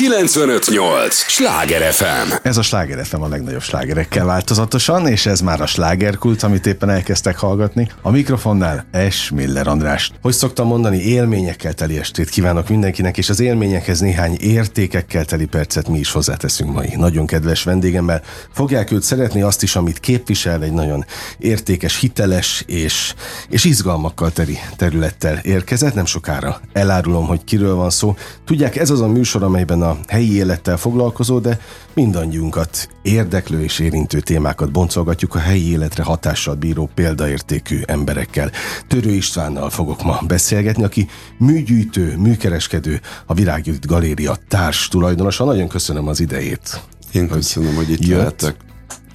958! Sláger FM! Ez a Sláger FM a legnagyobb slágerekkel változatosan, és ez már a slágerkult, amit éppen elkezdtek hallgatni. A mikrofonnál S. Miller András. Hogy szoktam mondani, élményekkel teli estét kívánok mindenkinek, és az élményekhez néhány értékekkel teli percet mi is hozzáteszünk mai nagyon kedves vendégemmel. Fogják őt szeretni azt is, amit képvisel, egy nagyon értékes, hiteles és, és izgalmakkal teli területtel érkezett. Nem sokára elárulom, hogy kiről van szó. Tudják, ez az a műsor, amelyben a helyi élettel foglalkozó, de mindannyiunkat érdeklő és érintő témákat boncolgatjuk a helyi életre hatással bíró példaértékű emberekkel. Törő Istvánnal fogok ma beszélgetni, aki műgyűjtő, műkereskedő, a Virággyűjt Galéria társ tulajdonosa. Nagyon köszönöm az idejét. Én köszönöm, hogy, hogy itt jött. lehetek.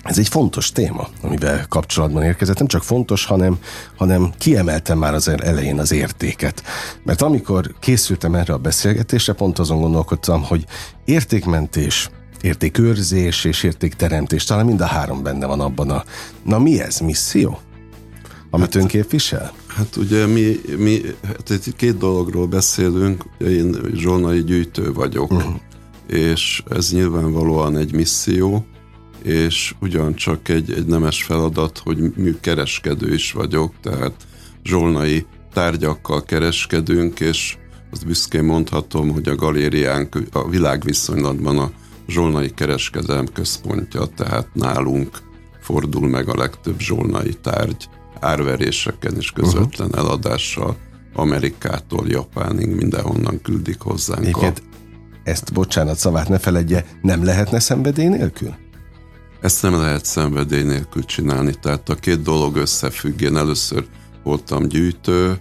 Ez egy fontos téma, amivel kapcsolatban érkezett. Nem csak fontos, hanem, hanem kiemeltem már az elején az értéket. Mert amikor készültem erre a beszélgetésre, pont azon gondolkodtam, hogy értékmentés, értékőrzés és értékteremtés, talán mind a három benne van abban a... Na mi ez? Misszió? Amit hát, ön képvisel? Hát ugye mi, mi hát két dologról beszélünk, én zsolnai gyűjtő vagyok, uh-huh. és ez nyilvánvalóan egy misszió, és ugyancsak egy, egy nemes feladat, hogy műkereskedő is vagyok, tehát zsolnai tárgyakkal kereskedünk, és azt büszkén mondhatom, hogy a galériánk a világviszonylatban a zsolnai kereskedelem központja, tehát nálunk fordul meg a legtöbb zsolnai tárgy árveréseken és közvetlen uh-huh. eladással Amerikától Japánig mindenhonnan küldik hozzánk. Egyébként a... ezt, bocsánat, szavát ne feledje, nem lehetne szenvedély nélkül? Ezt nem lehet szenvedély nélkül csinálni, tehát a két dolog összefügg. Én először voltam gyűjtő,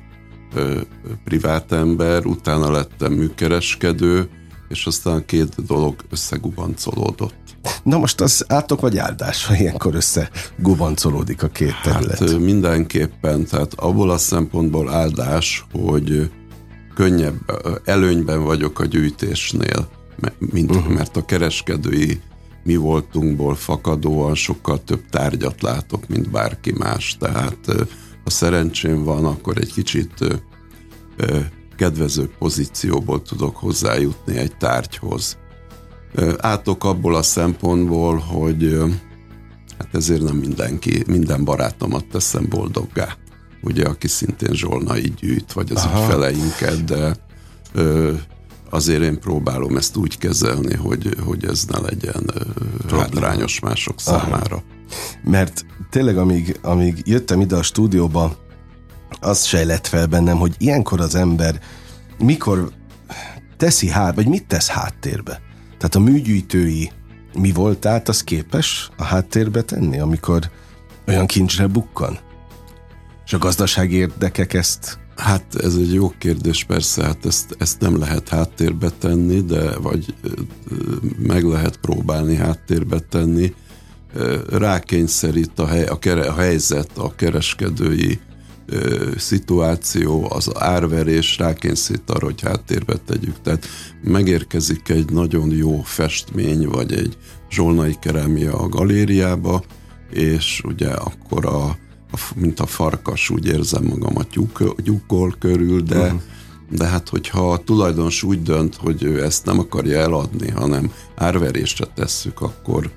privát ember, utána lettem műkereskedő, és aztán két dolog összegubancolódott. Na most az átok vagy áldás, ha ilyenkor összegubancolódik a két terület? Hát mindenképpen, tehát abból a szempontból áldás, hogy könnyebb, előnyben vagyok a gyűjtésnél, mint, uh-huh. mert a kereskedői mi voltunkból fakadóan sokkal több tárgyat látok, mint bárki más. Tehát ha szerencsém van, akkor egy kicsit kedvező pozícióból tudok hozzájutni egy tárgyhoz. Átok abból a szempontból, hogy hát ezért nem mindenki, minden barátomat teszem boldoggá. Ugye, aki szintén zsolnai gyűjt, vagy az Aha. ügyfeleinket, de azért én próbálom ezt úgy kezelni, hogy, hogy ez ne legyen Problém. hátrányos mások számára. Aha. Mert tényleg, amíg, amíg jöttem ide a stúdióba, az sejlett fel bennem, hogy ilyenkor az ember mikor teszi hát, vagy mit tesz háttérbe. Tehát a műgyűjtői mi voltát, az képes a háttérbe tenni, amikor olyan kincsre bukkan? És a gazdasági érdekek ezt Hát ez egy jó kérdés, persze, hát ezt, ezt nem lehet háttérbe tenni, de vagy meg lehet próbálni háttérbe tenni. Rákényszerít a, hely, a, kere, a helyzet, a kereskedői szituáció, az árverés rákényszerít arra, hogy háttérbe tegyük. Tehát megérkezik egy nagyon jó festmény, vagy egy zsolnai kerámia a galériába, és ugye akkor a mint a farkas, úgy érzem magam a tyúk, tyúkol körül, de, uh-huh. de hát hogyha a tulajdonos úgy dönt, hogy ő ezt nem akarja eladni, hanem árverésre tesszük, akkor,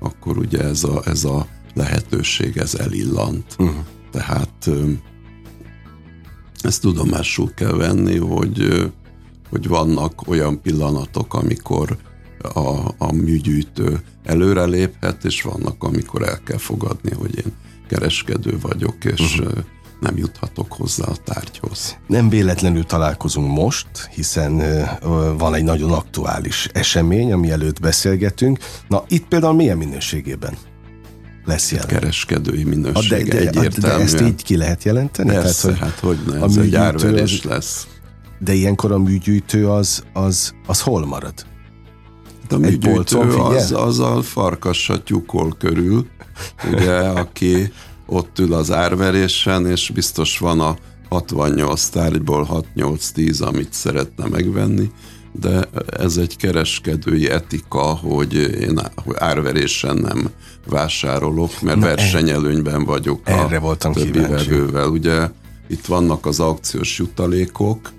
akkor ugye ez a, ez a lehetőség, ez elillant. Uh-huh. Tehát ezt tudomásul kell venni, hogy, hogy vannak olyan pillanatok, amikor a, a műgyűjtő előreléphet, és vannak, amikor el kell fogadni, hogy én kereskedő vagyok, és uh-huh. nem juthatok hozzá a tárgyhoz. Nem véletlenül találkozunk most, hiszen van egy nagyon aktuális esemény, ami előtt beszélgetünk. Na, itt például milyen minőségében? lesz jelen. Kereskedői minőség de, de, egyértelműen. De ezt így ki lehet jelenteni? Persze, Tehát, hogy hát hogy ne, ez egy árverés lesz. De ilyenkor a műgyűjtő az, az, az hol marad? Hát a műgyűjtő az, az a farkassal tyúkol körül, ugye, aki ott ül az árverésen, és biztos van a 68 tárgyból 6-8-10, amit szeretne megvenni, de ez egy kereskedői etika, hogy én árverésen nem vásárolok, mert Na, versenyelőnyben vagyok erre a voltam többi vevővel. Ugye itt vannak az aukciós jutalékok,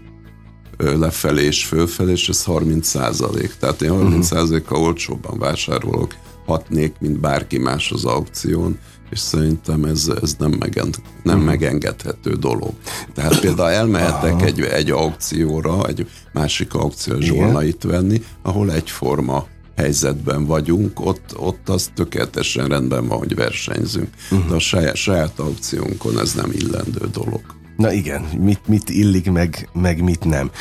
lefelé és fölfelé, és ez 30 százalék. Tehát én 30 százalékkal uh-huh. olcsóbban vásárolok, hatnék, mint bárki más az aukción, és szerintem ez, ez nem, megend, nem uh-huh. megengedhető dolog. Tehát például elmehetek egy, egy aukcióra, egy másik aukciós zsolnait venni, ahol egyforma helyzetben vagyunk, ott, ott az tökéletesen rendben van, hogy versenyzünk. Uh-huh. De a saját, saját aukciónkon ez nem illendő dolog. Na igen, mit, mit illik, meg, meg mit nem.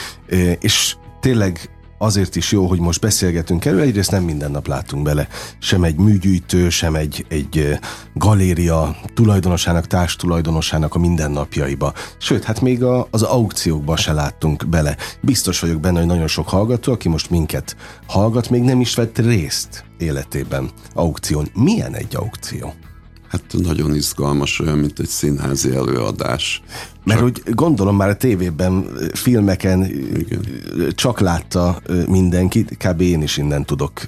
És tényleg azért is jó, hogy most beszélgetünk erről, egyrészt nem minden nap látunk bele, sem egy műgyűjtő, sem egy, egy galéria tulajdonosának, társtulajdonosának a mindennapjaiba. Sőt, hát még a, az aukciókba se láttunk bele. Biztos vagyok benne, hogy nagyon sok hallgató, aki most minket hallgat, még nem is vett részt életében aukción. Milyen egy aukció? Hát nagyon izgalmas, olyan, mint egy színházi előadás. Mert úgy gondolom már a tévében, filmeken Igen. csak látta mindenki, kb. én is innen tudok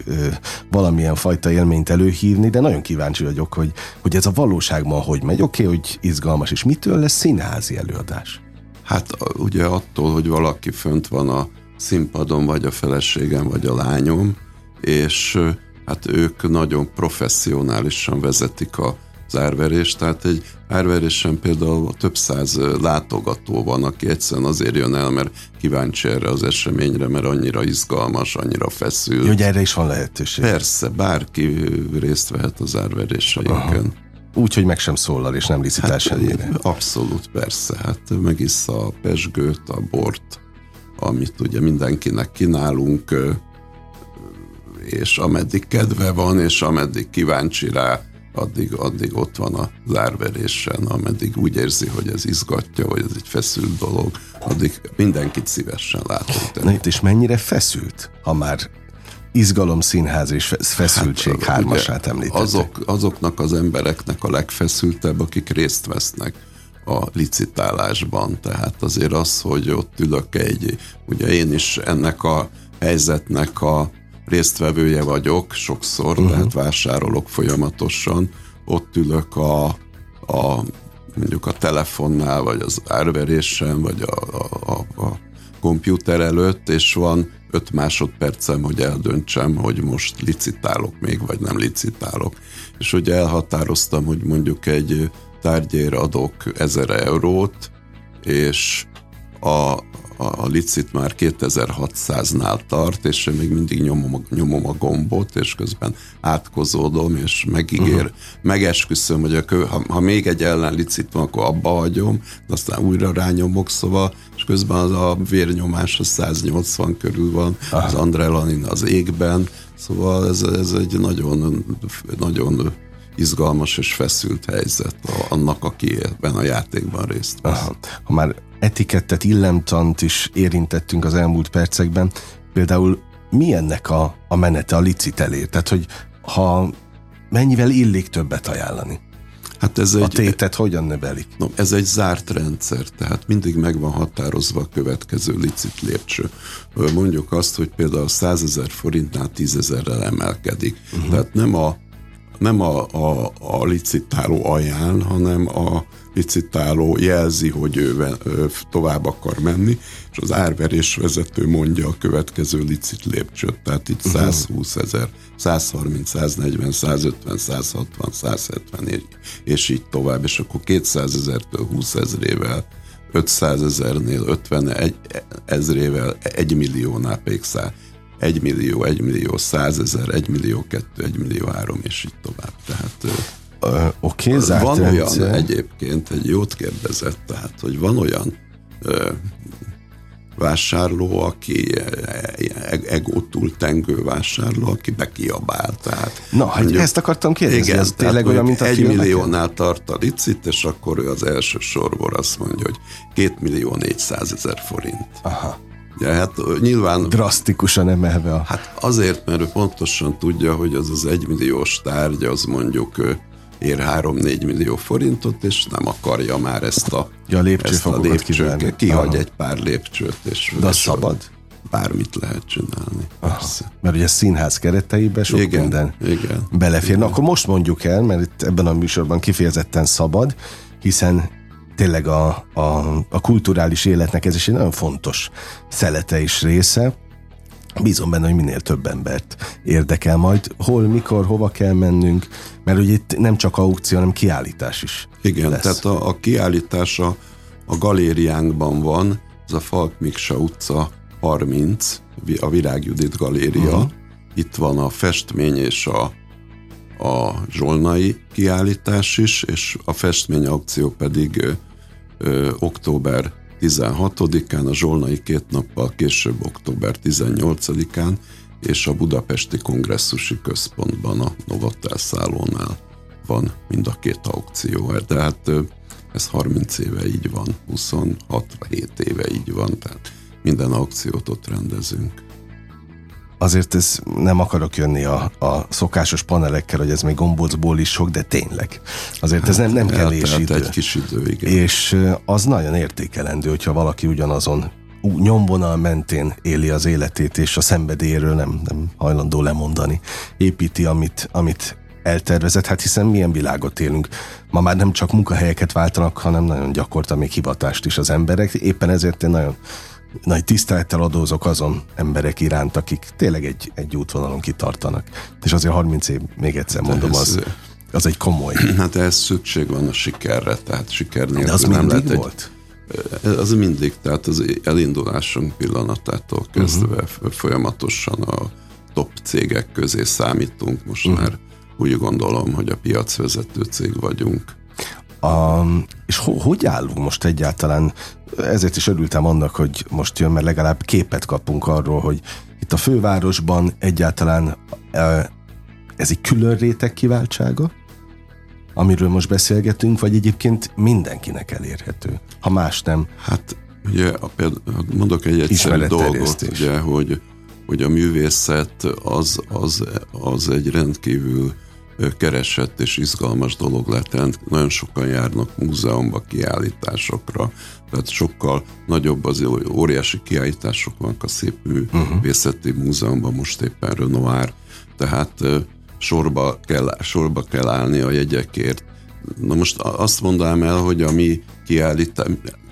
valamilyen fajta élményt előhívni, de nagyon kíváncsi vagyok, hogy, hogy ez a valóságban hogy megy. Oké, okay, hogy izgalmas, és mitől lesz színházi előadás? Hát ugye attól, hogy valaki fönt van a színpadon, vagy a feleségem, vagy a lányom, és hát ők nagyon professzionálisan vezetik a az árverés, tehát egy árverésen például több száz látogató van, aki egyszerűen azért jön el, mert kíváncsi erre az eseményre, mert annyira izgalmas, annyira feszül. Hogy erre is van lehetőség. Persze, bárki részt vehet az árveréseinken. Úgy, hogy meg sem szólal, és nem licitás hát, helyére. Abszolút, persze. Hát megissza a pesgőt, a bort, amit ugye mindenkinek kínálunk, és ameddig kedve van, és ameddig kíváncsi rá, addig, addig ott van a zárverésen, ameddig úgy érzi, hogy ez izgatja, hogy ez egy feszült dolog, addig mindenkit szívesen látunk. Na itt is mennyire feszült, ha már izgalom, színház és feszültség hát, hármasát említettek. Azok, azoknak az embereknek a legfeszültebb, akik részt vesznek a licitálásban. Tehát azért az, hogy ott ülök egy, ugye én is ennek a helyzetnek a résztvevője vagyok sokszor, uh-huh. tehát vásárolok folyamatosan, ott ülök a, a mondjuk a telefonnál, vagy az árverésen, vagy a, a, a, a kompjúter előtt, és van öt másodpercem, hogy eldöntsem, hogy most licitálok még, vagy nem licitálok. És ugye elhatároztam, hogy mondjuk egy tárgyér adok ezer eurót, és a, a, a licit már 2600-nál tart, és én még mindig nyomom a, nyomom a gombot, és közben átkozódom, és megígér, uh-huh. megesküszöm, hogy a kö, ha, ha még egy ellenlicit van, akkor abba hagyom, de aztán újra rányomok, szóval, és közben az a vérnyomás a 180 körül van, Aha. az adrenalin az égben, szóval ez, ez egy nagyon, nagyon izgalmas és feszült helyzet annak, aki ebben a játékban részt vesz. Aha. Ha már etikettet, illemtant is érintettünk az elmúlt percekben. Például mi ennek a, a menete, a licitelé? Tehát, hogy ha mennyivel illik többet ajánlani? Hát ez egy, a tétet hogyan növelik? No, ez egy zárt rendszer, tehát mindig meg van határozva a következő licit lépcső. Mondjuk azt, hogy például 100 ezer forintnál 10 ezerrel emelkedik. Uh-huh. Tehát nem a nem a, a, a licitáló ajánl, hanem a licitáló jelzi, hogy ő, tovább akar menni, és az árverés vezető mondja a következő licit lépcsőt, tehát itt 120 ezer, 130, 140, 150, 160, 170, és így tovább, és akkor 200 ezertől 20 ezrével 500 ezernél 50 ezrével, 1 milliónál pedig 1 millió, 1 millió, 100 ezer, 1 millió, 2, 1 millió, 3, és így tovább. Tehát Oké, okay, Van rendszer. olyan egyébként, egy jót kérdezett, tehát, hogy van olyan uh, vásárló, aki egótól tengő vásárló, aki bekiabál. Tehát, Na, hát mondjuk, ezt akartam kérdezni, igen, ez tényleg olyan, mint a Egy milliónál tart a licit, és akkor ő az első sorból azt mondja, hogy 2 millió 400 ezer forint. Aha. Ja, hát nyilván... Drasztikusan emelve a... Hát azért, mert ő pontosan tudja, hogy az az egymilliós tárgy, az mondjuk ér 3-4 millió forintot, és nem akarja már ezt a, ja, a lépcsőfokokat kizárni. Kihagy Aha. egy pár lépcsőt. És De szabad? Bármit lehet csinálni. Persze. Mert ugye színház kereteiben sok igen, minden igen, belefér. Igen. Na akkor most mondjuk el, mert itt ebben a műsorban kifejezetten szabad, hiszen tényleg a, a, a kulturális életnek ez is egy nagyon fontos szelete és része. Bízom benne, hogy minél több embert érdekel majd. Hol, mikor, hova kell mennünk, mert ugye itt nem csak aukció, hanem kiállítás is Igen, lesz. tehát a, a kiállítása a galériánkban van, ez a Falk Miksa utca 30, a Virág Judit galéria. Uh-huh. Itt van a festmény és a, a zsolnai kiállítás is, és a festmény aukció pedig ö, ö, október 16-án, a zsolnai két nappal később október 18-án, és a Budapesti Kongresszusi Központban, a Novotel szállónál van mind a két aukció. Tehát ez 30 éve így van, 26 7 éve így van, tehát minden aukciót ott rendezünk. Azért ez nem akarok jönni a, a szokásos panelekkel, hogy ez még gombócból is sok, de tényleg. Azért ez nem, nem Hát, kevés tehát idő. egy kis idő, igen. És az nagyon értékelendő, hogyha valaki ugyanazon nyomvonal mentén éli az életét, és a szenvedélyéről nem, nem hajlandó lemondani. Építi, amit, amit eltervezett, hát hiszen milyen világot élünk. Ma már nem csak munkahelyeket váltanak, hanem nagyon gyakorta még hivatást is az emberek. Éppen ezért én nagyon nagy tisztelettel adózok azon emberek iránt, akik tényleg egy, egy útvonalon kitartanak. És azért 30 év, még egyszer mondom, ez- az, az egy komoly. Hát ehhez szükség van a sikerre, tehát siker nélkül De az nem lehet volt? egy... Az mindig, tehát az elindulásunk pillanatától kezdve uh-huh. folyamatosan a top cégek közé számítunk. Most uh-huh. már úgy gondolom, hogy a piacvezető cég vagyunk. A, és ho, hogy állunk most egyáltalán? Ezért is örültem annak, hogy most jön, mert legalább képet kapunk arról, hogy itt a fővárosban egyáltalán e, ez egy külön réteg kiváltsága, amiről most beszélgetünk, vagy egyébként mindenkinek elérhető, ha más nem. Hát ugye, a, például, mondok egy egyszerű dolgot, ugye, hogy, hogy a művészet az, az, az egy rendkívül keresett és izgalmas dolog lett. Nagyon sokan járnak múzeumba, kiállításokra, tehát sokkal nagyobb az óriási kiállítások vannak a Szép Művészeti uh-huh. Múzeumban, most éppen Renoir, tehát sorba kell, sorba kell állni a jegyekért. Na most azt mondanám el, hogy a mi kiállítás,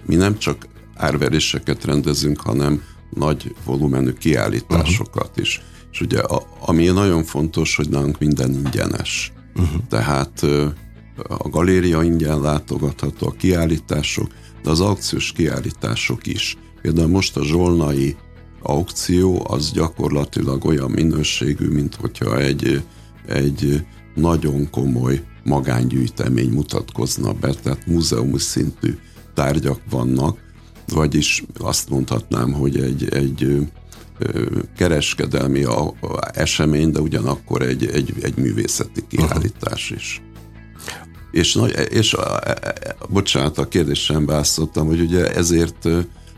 mi nem csak árveréseket rendezünk, hanem nagy volumenű kiállításokat uh-huh. is. És ugye a, ami nagyon fontos, hogy nálunk minden ingyenes. Uh-huh. Tehát a galéria ingyen látogatható, a kiállítások, de az aukciós kiállítások is. Például most a zsolnai aukció az gyakorlatilag olyan minőségű, mint hogyha egy, egy nagyon komoly magángyűjtemény mutatkozna be, tehát múzeumi szintű tárgyak vannak, vagyis azt mondhatnám, hogy egy, egy kereskedelmi a, a esemény, de ugyanakkor egy, egy, egy művészeti kiállítás is. És, nagy, és a, a, a, bocsánat, a kérdésembe válaszoltam, hogy ugye ezért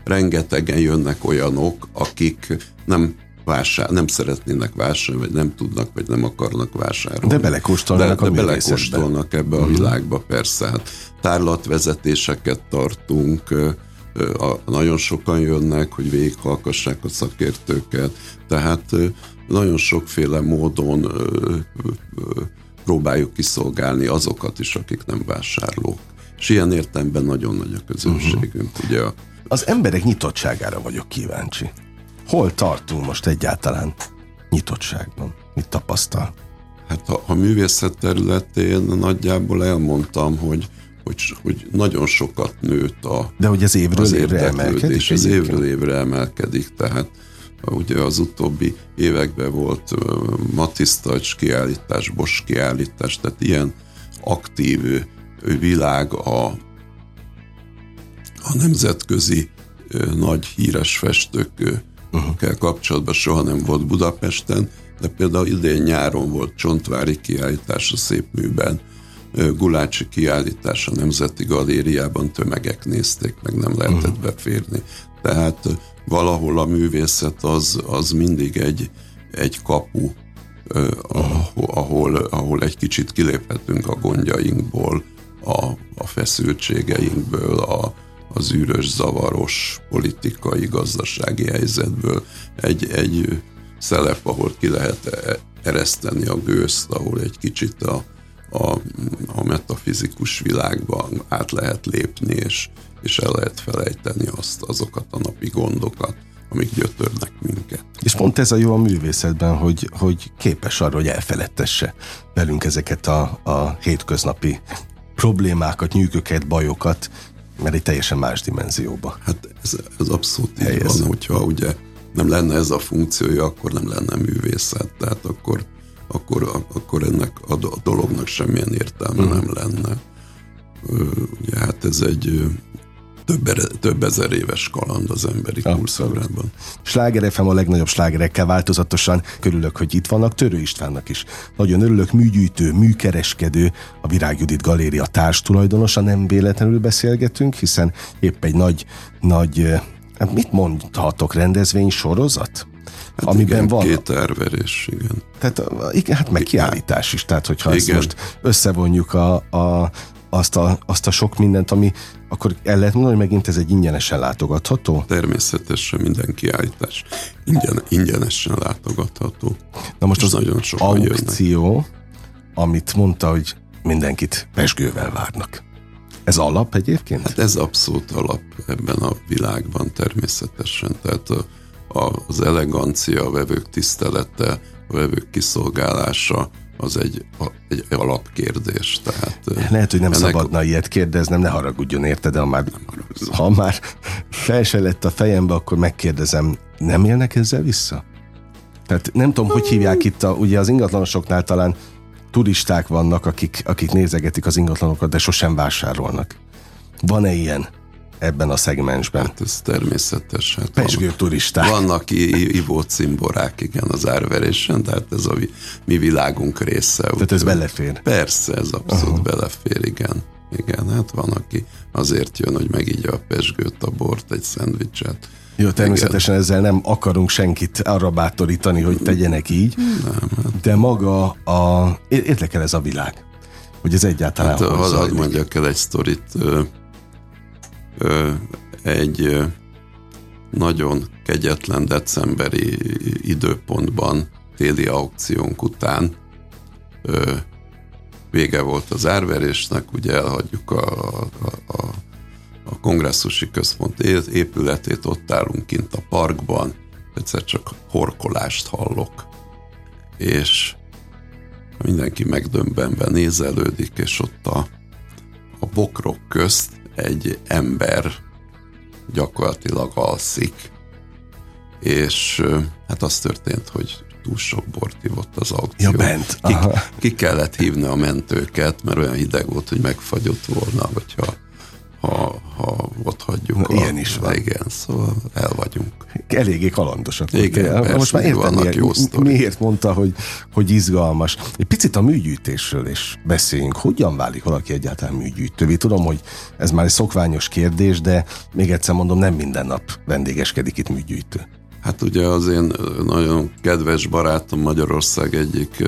rengetegen jönnek olyanok, akik nem vásár, nem szeretnének vásárolni, vagy nem tudnak, vagy nem akarnak vásárolni. De belekóstolnak de, de belekóstolnak ebbe a világba, persze. Hát tárlatvezetéseket tartunk, a, nagyon sokan jönnek, hogy végighallgassák a szakértőket, tehát nagyon sokféle módon próbáljuk kiszolgálni azokat is, akik nem vásárlók. És ilyen értelemben nagyon nagy a közönségünk. Uh-huh. Ugye a, Az emberek nyitottságára vagyok kíváncsi. Hol tartunk most egyáltalán nyitottságban? Mit tapasztal? Hát a, a művészet területén nagyjából elmondtam, hogy, hogy, hogy nagyon sokat nőtt a, De hogy az évről az évre emelkedik az évről évre emelkedik, tehát ugye az utóbbi években volt Matisztacs kiállítás, Bosch kiállítás, tehát ilyen aktív világ a, a nemzetközi nagy híres festőkkel uh-huh. kapcsolatban soha nem volt Budapesten, de például idén nyáron volt Csontvári kiállítás a Szépműben, ö, Gulácsi kiállítás a Nemzeti Galériában, tömegek nézték, meg nem lehetett uh-huh. beférni. Tehát valahol a művészet az, az mindig egy, egy kapu, ahol, ahol, ahol egy kicsit kiléphetünk a gondjainkból, a, a feszültségeinkből, a, az űrös, zavaros politikai, gazdasági helyzetből egy, egy szelep, ahol ki lehet e- ereszteni a gőzt, ahol egy kicsit a, a, a metafizikus világban át lehet lépni, és, és el lehet felejteni azt, azokat a napi gondokat, amik gyötörnek minket. És pont ez a jó a művészetben, hogy, hogy képes arra, hogy elfeledtesse velünk ezeket a, a hétköznapi problémákat, nyűgöket, bajokat, mert egy teljesen más dimenzióba. Hát ez, ez abszolút így van, hogyha ugye nem lenne ez a funkciója, akkor nem lenne művészet, tehát akkor, akkor, akkor ennek a dolognak semmilyen értelme uh-huh. nem lenne. Ugye hát ez egy több, több ezer éves kaland az emberi kultúrában. Sláger FM a legnagyobb slágerekkel változatosan. Körülök, hogy itt vannak Törő Istvánnak is. Nagyon örülök, műgyűjtő, műkereskedő, a Virág Judit Galéria társtulajdonosa. Nem véletlenül beszélgetünk, hiszen épp egy nagy, nagy, hát mit mondhatok, rendezvény sorozat? Hát amiben igen, van. Két árverés, igen. Tehát igen, hát meg kiállítás is, tehát hogyha igen. ezt most összevonjuk a, a azt a, azt a sok mindent, ami akkor el lehet mondani, hogy megint ez egy ingyenesen látogatható? Természetesen minden kiállítás ingyen, ingyenesen látogatható. Na most az nagyon sok aukció, jönnek. amit mondta, hogy mindenkit pesgővel várnak. Ez alap egyébként? Hát ez abszolút alap ebben a világban természetesen. Tehát a, az elegancia, a vevők tisztelete, a vevők kiszolgálása, az egy, egy alapkérdés. Tehát, Lehet, hogy nem ennek... szabadna ilyet kérdeznem, ne haragudjon érte, de ha már, ha már fel se lett a fejembe, akkor megkérdezem, nem élnek ezzel vissza? Tehát nem tudom, hogy hívják itt, a, ugye az ingatlanosoknál talán turisták vannak, akik, akik nézegetik az ingatlanokat, de sosem vásárolnak. Van-e ilyen? Ebben a szegmensben. Hát ez természetes. Hát Pesgő vannak, turisták. Vannak ivó cimborák, igen, az árverésen, tehát ez a mi világunk része. Tehát ez belefér? Persze, ez abszolút uh-huh. belefér, igen. Igen, hát van, aki azért jön, hogy megígya a pesgőt, a bort, egy szendvicset. Jó, természetesen ezzel nem akarunk senkit arra bátorítani, hogy tegyenek így, nem, hát. de maga a... Érdekel ez a világ, hogy ez egyáltalán hát, hadd mondjak el egy sztorit egy nagyon kegyetlen decemberi időpontban, téli aukciónk után vége volt az árverésnek, ugye elhagyjuk a, a, a, a kongresszusi központ épületét, ott állunk kint a parkban, egyszer csak horkolást hallok, és mindenki megdöbbenve nézelődik, és ott a, a bokrok közt egy ember gyakorlatilag alszik, és hát az történt, hogy túl sok bort ivott az aukció. Ja, bent. Ki, ki kellett hívni a mentőket, mert olyan hideg volt, hogy megfagyott volna, hogyha ha, ha ott hagyjuk. Na, ilyen is van. Igen, szóval el vagyunk. Eléggé kalandosak. Igen, persze, Most már értem, miért, jó miért mondta, hogy, hogy izgalmas. Egy picit a műgyűjtésről is beszéljünk. Hogyan válik valaki egyáltalán műgyűjtővé? Tudom, hogy ez már egy szokványos kérdés, de még egyszer mondom, nem minden nap vendégeskedik itt műgyűjtő. Hát ugye az én nagyon kedves barátom Magyarország egyik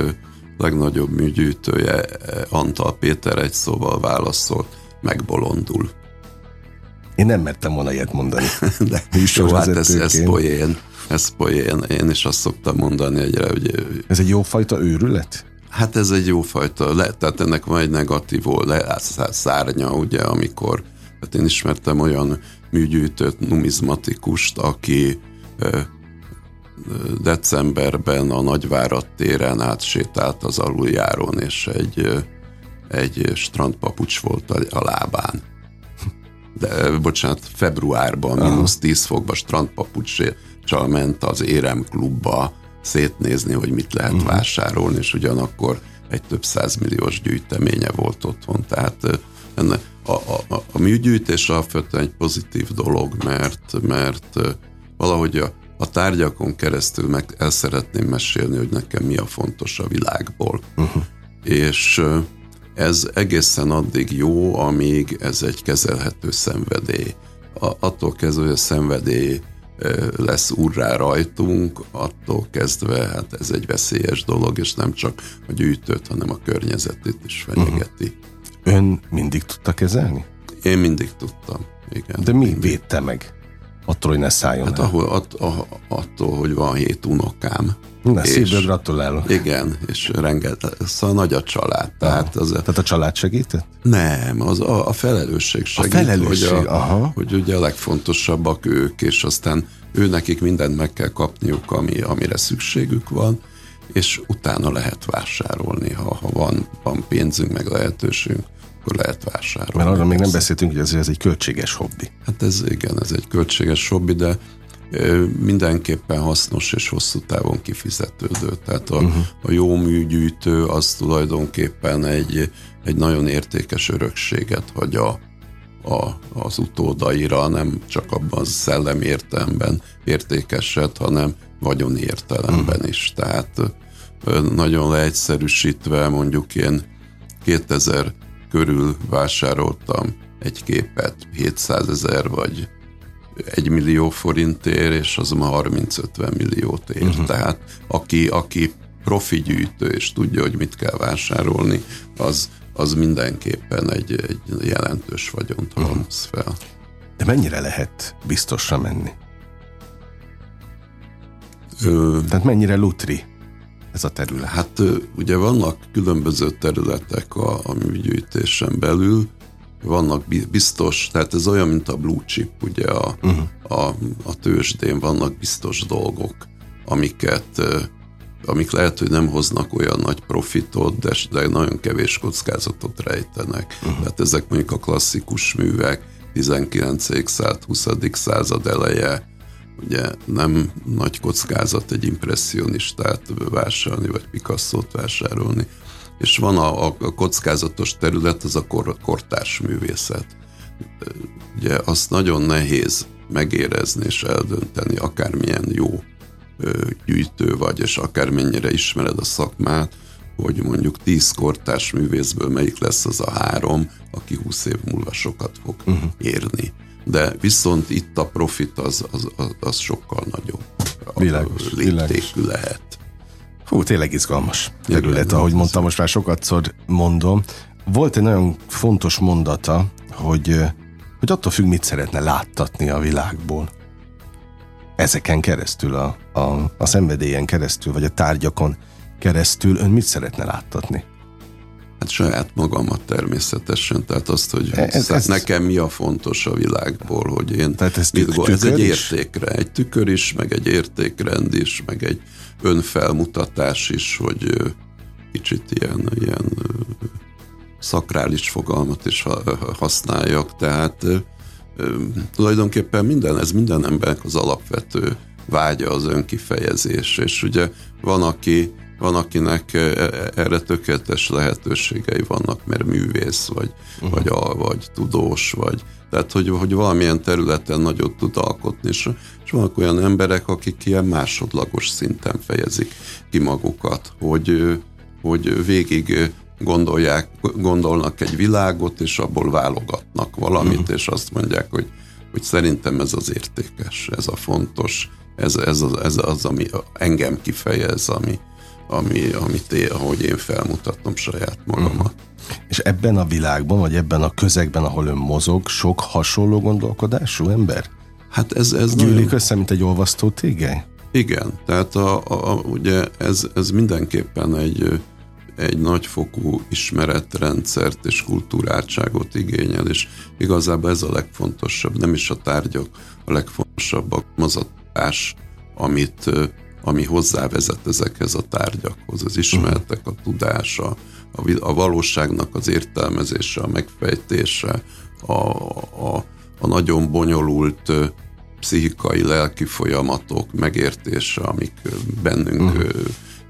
legnagyobb műgyűjtője, Antal Péter egy szóval válaszolt, megbolondul. Én nem mertem volna ilyet mondani. De jó, hát ez, ez poén. Ez poén. Én is azt szoktam mondani egyre, hogy... Ez egy jófajta őrület? Hát ez egy jófajta, le, tehát ennek van egy negatív le, szárnya, ugye, amikor hát én ismertem olyan műgyűjtőt, numizmatikust, aki ö, decemberben a Nagyvárad téren átsétált az aluljáron, és egy, egy strandpapucs volt a, a lábán de, bocsánat, februárban, mínusz 10 fokba strandpapucsal ment az Érem klubba szétnézni, hogy mit lehet uh-huh. vásárolni, és ugyanakkor egy több százmilliós gyűjteménye volt otthon. Tehát enne, a, a, a, a műgyűjtés alapvetően egy pozitív dolog, mert, mert valahogy a, a tárgyakon keresztül meg el szeretném mesélni, hogy nekem mi a fontos a világból. Uh-huh. És ez egészen addig jó, amíg ez egy kezelhető szenvedély. A, attól kezdve, hogy a szenvedély lesz urrá rajtunk, attól kezdve hát ez egy veszélyes dolog, és nem csak a gyűjtőt, hanem a környezetét is fenyegeti. Uh-huh. Ön mindig tudta kezelni? Én mindig tudtam, igen. De mi védte meg? Attól, hogy ne szálljon hát ahol, att, attól, hogy van hét unokám, Na, szívből gratulálok. Igen, és rengeteg, szóval nagy a család. Tehát, az, tehát a család segített? Nem, az a, a felelősség segít. A felelősség, hogy, a, aha. hogy ugye a legfontosabbak ők, és aztán ő nekik mindent meg kell kapniuk, ami, amire szükségük van, és utána lehet vásárolni, ha, ha van, van pénzünk, meg lehetőségünk, akkor lehet vásárolni. Mert arra még nem beszéltünk, hogy ez, ez egy költséges hobbi. Hát ez igen, ez egy költséges hobbi, de mindenképpen hasznos és hosszú távon kifizetődő. Tehát a, uh-huh. a jó műgyűjtő az tulajdonképpen egy, egy nagyon értékes örökséget hagy a, a, az utódaira, nem csak abban a szellemi értelemben értékeset, hanem vagyoni értelemben uh-huh. is. Tehát nagyon leegyszerűsítve mondjuk én 2000 körül vásároltam egy képet 700 ezer vagy egy millió forintért, és az ma 30-50 milliót ér. Uh-huh. Tehát aki, aki profi gyűjtő, és tudja, hogy mit kell vásárolni, az, az mindenképpen egy, egy jelentős vagyont mhm. halmoz fel. De mennyire lehet biztosra menni? Ö, Tehát mennyire lutri ez a terület? Hát ugye vannak különböző területek a, a műgyűjtésen belül, vannak biztos, tehát ez olyan, mint a blue chip, ugye a, uh-huh. a, a tőzsdén vannak biztos dolgok, amiket amik lehet, hogy nem hoznak olyan nagy profitot, de, de nagyon kevés kockázatot rejtenek. Uh-huh. Tehát ezek mondjuk a klasszikus művek, 19. század, 20. század eleje, ugye nem nagy kockázat egy impressionistát vásárolni, vagy Picasso-t vásárolni és van a, a kockázatos terület, az a kor, kortárs művészet. Ugye azt nagyon nehéz megérezni és eldönteni, akármilyen jó gyűjtő vagy, és akármennyire ismered a szakmát, hogy mondjuk tíz kortárs művészből melyik lesz az a három, aki húsz év múlva sokat fog uh-huh. érni. De viszont itt a profit az, az, az, az sokkal nagyobb. Világos, világos. lehet. Hú, tényleg izgalmas terület, ahogy mondtam, most már sokatszor mondom. Volt egy nagyon fontos mondata, hogy, hogy attól függ, mit szeretne láttatni a világból. Ezeken keresztül, a, a, a szenvedélyen keresztül, vagy a tárgyakon keresztül ön mit szeretne láttatni? Hát saját magamat természetesen, tehát azt, hogy ez, ez, nekem mi a fontos a világból, hogy én tehát ez, mit, ez egy értékre, egy tükör is, meg egy értékrend is, meg egy önfelmutatás is, hogy kicsit ilyen, ilyen szakrális fogalmat is használjak, tehát tulajdonképpen minden, ez minden embernek az alapvető vágya az önkifejezés, és ugye van, aki van, akinek erre tökéletes lehetőségei vannak, mert művész, vagy, uh-huh. vagy, a, vagy tudós, vagy tehát, hogy, hogy valamilyen területen nagyot tud alkotni, és, és vannak olyan emberek, akik ilyen másodlagos szinten fejezik ki magukat, hogy, hogy végig gondolják, gondolnak egy világot, és abból válogatnak valamit, uh-huh. és azt mondják, hogy, hogy szerintem ez az értékes, ez a fontos, ez, ez, az, ez az, ami engem kifejez, ami, ami, amit én, ahogy én felmutatom saját magamat. Uh-huh. És ebben a világban, vagy ebben a közegben, ahol ön mozog, sok hasonló gondolkodású ember? Hát ez, ez Gyűlik nagyon... össze, mint egy olvasztó tégely? Igen, tehát a, a, a, ugye ez, ez mindenképpen egy, egy nagyfokú ismeretrendszert és kultúráltságot igényel, és igazából ez a legfontosabb, nem is a tárgyak, a legfontosabb az a társ, amit, ami hozzávezet ezekhez a tárgyakhoz, az ismeretek, a tudása, a, a valóságnak az értelmezése, a megfejtése, a, a, a nagyon bonyolult pszichikai, lelki folyamatok megértése, amik bennünk uh-huh.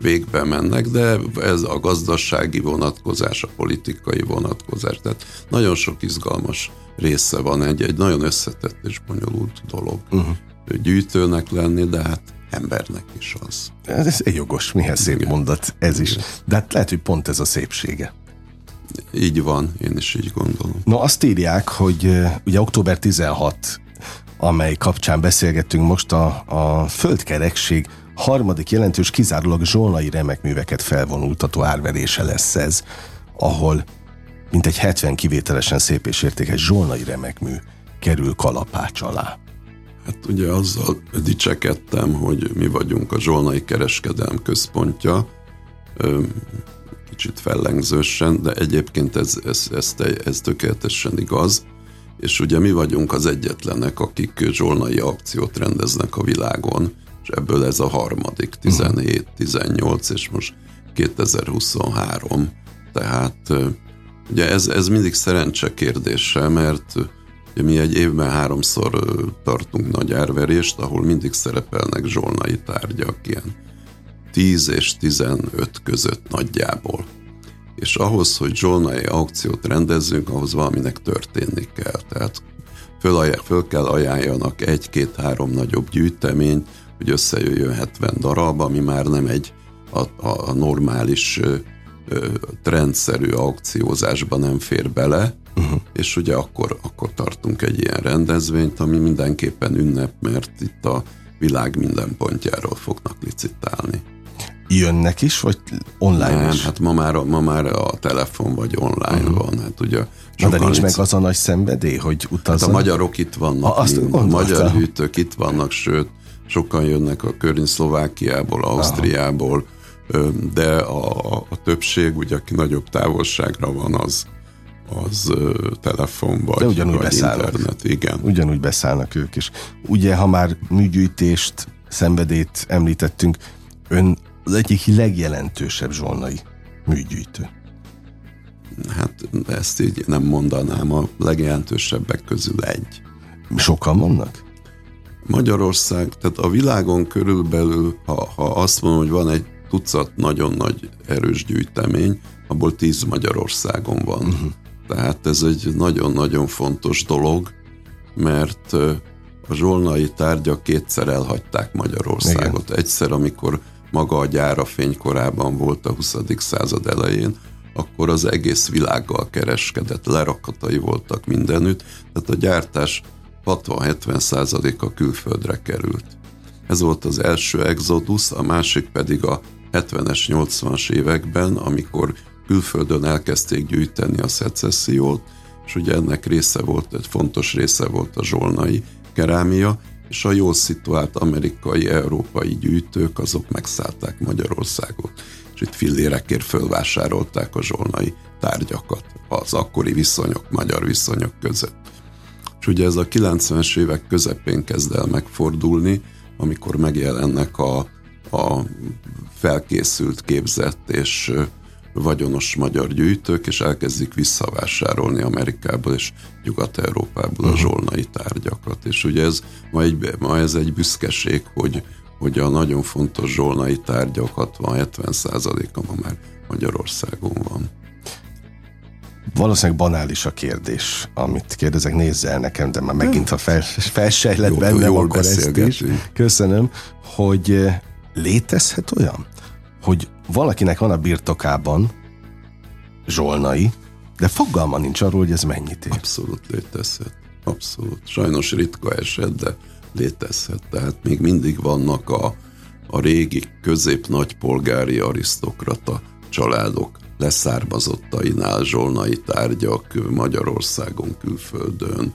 végbe mennek, de ez a gazdasági vonatkozás, a politikai vonatkozás, tehát nagyon sok izgalmas része van egy, egy nagyon összetett és bonyolult dolog. Uh-huh. Gyűjtőnek lenni, de hát embernek is az. Ez egy jogos, mihez szép Igen. mondat ez is. De hát lehet, hogy pont ez a szépsége. Így van, én is így gondolom. No, azt írják, hogy ugye október 16, amely kapcsán beszélgettünk most, a, a földkerekség harmadik jelentős kizárólag zsolnai remekműveket felvonultató árverése lesz ez, ahol mintegy 70 kivételesen szép és értékes zsolnai remekmű kerül kalapács alá. Hát ugye azzal dicsekedtem, hogy mi vagyunk a Zsolnai Kereskedelm Központja, kicsit fellengzősen, de egyébként ez, ez, ez, ez tökéletesen igaz. És ugye mi vagyunk az egyetlenek, akik zsolnai akciót rendeznek a világon, és ebből ez a harmadik, 17, 18, és most 2023. Tehát ugye ez, ez mindig szerencse kérdése, mert mi egy évben háromszor tartunk nagy árverést, ahol mindig szerepelnek zsolnai tárgyak, ilyen 10 és 15 között nagyjából. És ahhoz, hogy zsolnai aukciót rendezzünk, ahhoz valaminek történni kell. Tehát föl, föl kell ajánljanak egy-két-három nagyobb gyűjteményt, hogy összejöjjön 70 darab, ami már nem egy a, a, a normális ö, ö, trendszerű aukciózásba nem fér bele, uh-huh. és ugye akkor, akkor tartunk egy ilyen rendezvényt, ami mindenképpen ünnep, mert itt a világ minden pontjáról fognak licitálni jönnek is, vagy online Nem, is? hát ma már, ma már a telefon vagy online uh-huh. van. Hát ugye Na de nincs meg az a nagy szenvedély, hogy utazzanak? Hát a magyarok itt vannak, ha, azt a magyar hűtők itt vannak, sőt, sokan jönnek a körny Szlovákiából, Ausztriából, Aha. de a, a többség, ugye, aki nagyobb távolságra van, az, az telefon vagy, de ugyanúgy vagy internet. Igen. Ugyanúgy beszállnak ők is. Ugye, ha már műgyűjtést, szenvedét említettünk, ön az egyik legjelentősebb zsolnai műgyűjtő. Hát ezt így nem mondanám, a legjelentősebbek közül egy. Sokan vannak? Magyarország, tehát a világon körülbelül, ha, ha azt mondom, hogy van egy tucat nagyon nagy erős gyűjtemény, abból tíz Magyarországon van. Uh-huh. Tehát ez egy nagyon-nagyon fontos dolog, mert a zsolnai tárgyak kétszer elhagyták Magyarországot. Igen. Egyszer, amikor maga a gyára fénykorában volt a 20. század elején, akkor az egész világgal kereskedett, lerakatai voltak mindenütt, tehát a gyártás 60-70 százaléka külföldre került. Ez volt az első exodus, a másik pedig a 70-es, 80-as években, amikor külföldön elkezdték gyűjteni a szecessziót, és ugye ennek része volt, egy fontos része volt a zsolnai kerámia, és a jól szituált amerikai, európai gyűjtők azok megszállták Magyarországot, és itt fillérekért fölvásárolták a zsolnai tárgyakat az akkori viszonyok, magyar viszonyok között. És ugye ez a 90-es évek közepén kezd el megfordulni, amikor megjelennek a, a felkészült, képzett és vagyonos magyar gyűjtők, és elkezdik visszavásárolni Amerikából és Nyugat-Európából a mhm. zsolnai tárgyakat. És ugye ez ma, egy, ma ez egy büszkeség, hogy, hogy a nagyon fontos zsolnai tárgyak 60-70 százaléka ma már Magyarországon van. Valószínűleg banális a kérdés, amit kérdezek, nézze el nekem, de már megint a fel, felsejlett bennem, jól akkor ezt is. Köszönöm, hogy eh, létezhet olyan, hogy valakinek van a birtokában zsolnai, de fogalma nincs arról, hogy ez mennyit ér. Abszolút létezhet. Abszolút. Sajnos ritka eset, de létezhet. Tehát még mindig vannak a, a régi közép-nagypolgári arisztokrata családok leszármazottainál zsolnai tárgyak Magyarországon, külföldön,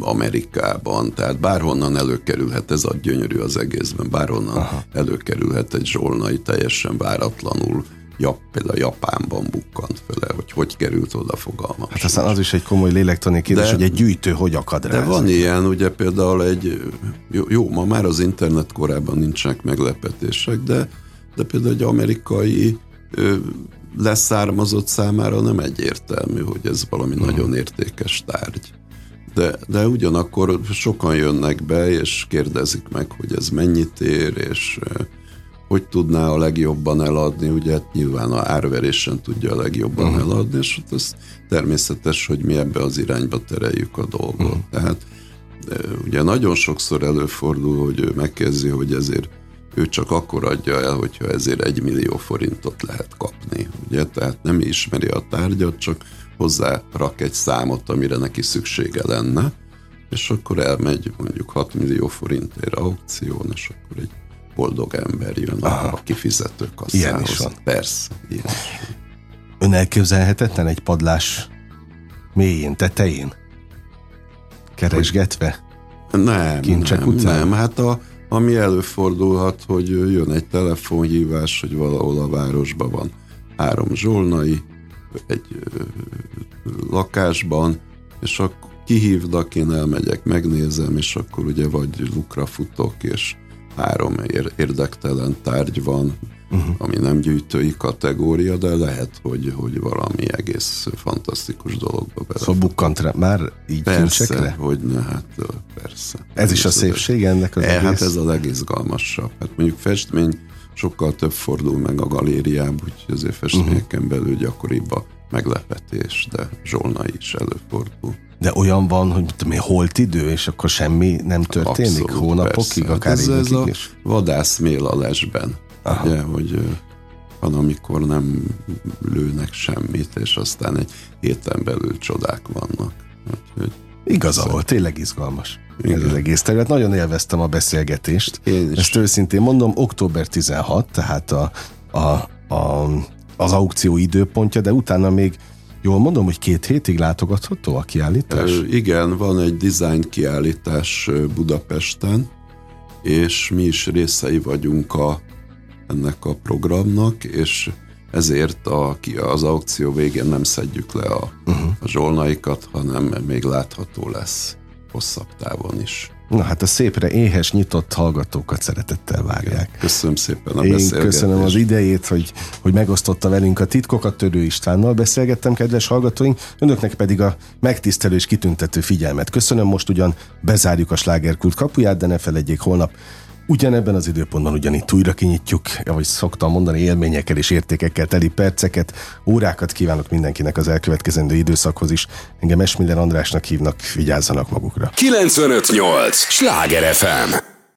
Amerikában, tehát bárhonnan előkerülhet, ez a gyönyörű az egészben, bárhonnan Aha. előkerülhet egy zsolnai teljesen váratlanul, Jap, például Japánban bukkant föle, hogy hogy került oda fogalmam. Hát aztán az is egy komoly lélektani kérdés, de, hogy egy gyűjtő hogy akad rá. De van ilyen, ugye például egy, jó, jó, ma már az internet korában nincsenek meglepetések, de, de például egy amerikai ö, leszármazott számára nem egyértelmű, hogy ez valami uh-huh. nagyon értékes tárgy de, de ugyanakkor sokan jönnek be, és kérdezik meg, hogy ez mennyit ér, és hogy tudná a legjobban eladni, ugye hát nyilván a árverésen tudja a legjobban uh-huh. eladni, és hát ez természetes, hogy mi ebbe az irányba tereljük a dolgot. Uh-huh. Tehát de ugye nagyon sokszor előfordul, hogy ő megkezdi, hogy ezért ő csak akkor adja el, hogyha ezért egy millió forintot lehet kapni. Ugye? Tehát nem ismeri a tárgyat, csak hozzá rak egy számot, amire neki szüksége lenne, és akkor elmegy mondjuk 6 millió forintért aukción, és akkor egy boldog ember jön Aha. a kifizető kasszához. Ilyen is van. Persze. Ilyen is van. Ön elképzelhetetlen egy padlás mélyén, tetején? Keresgetve? Nem, kincsek nem, után? nem. Hát a, ami előfordulhat, hogy jön egy telefonhívás, hogy valahol a városban van három zsolnai, egy lakásban, és akkor kihívnak, én elmegyek, megnézem, és akkor ugye vagy lukra futok, és három ér- érdektelen tárgy van, uh-huh. ami nem gyűjtői kategória, de lehet, hogy, hogy valami egész fantasztikus dologba bele. Szóval bukkant rá, már így Persze, kincsekre? hogy ne, hát persze. Ez is a szépség ennek az E, egész? hát ez a legizgalmasabb. Hát mondjuk festmény sokkal több fordul meg a galériában, úgyhogy azért festményeken uh-huh. belül gyakoribb a meglepetés, de zsolna is előfordul. De olyan van, hogy tudom én, holt idő, és akkor semmi nem történik Abszolút, hónapokig, persze. akár ez, ez évekig a is? vadász mél a lesben. Aha. Ugye, hogy van, amikor nem lőnek semmit, és aztán egy héten belül csodák vannak. Úgyhogy Igaza volt, tényleg izgalmas. Igen. Ez az egész terület. Nagyon élveztem a beszélgetést. Én is. Ezt őszintén mondom, október 16, tehát a, a, a, az aukció időpontja, de utána még jól mondom, hogy két hétig látogatható a kiállítás? Ö, Igen, van egy design kiállítás Budapesten, és mi is részei vagyunk a, ennek a programnak, és ezért a, az aukció végén nem szedjük le a, uh-huh. a zsolnaikat, hanem még látható lesz hosszabb távon is. Na hát a szépre éhes, nyitott hallgatókat szeretettel várják. Köszönöm szépen a Én köszönöm az idejét, hogy, hogy megosztotta velünk a titkokat. Törő Istvánnal beszélgettem, kedves hallgatóink, önöknek pedig a megtisztelő és kitüntető figyelmet. Köszönöm, most ugyan bezárjuk a slágerkult kapuját, de ne felejtjék, holnap ugyanebben az időpontban ugyanitt újra kinyitjuk, ahogy szoktam mondani, élményekkel és értékekkel teli perceket, órákat kívánok mindenkinek az elkövetkezendő időszakhoz is. Engem Esmiller Andrásnak hívnak, vigyázzanak magukra. 958! Sláger FM!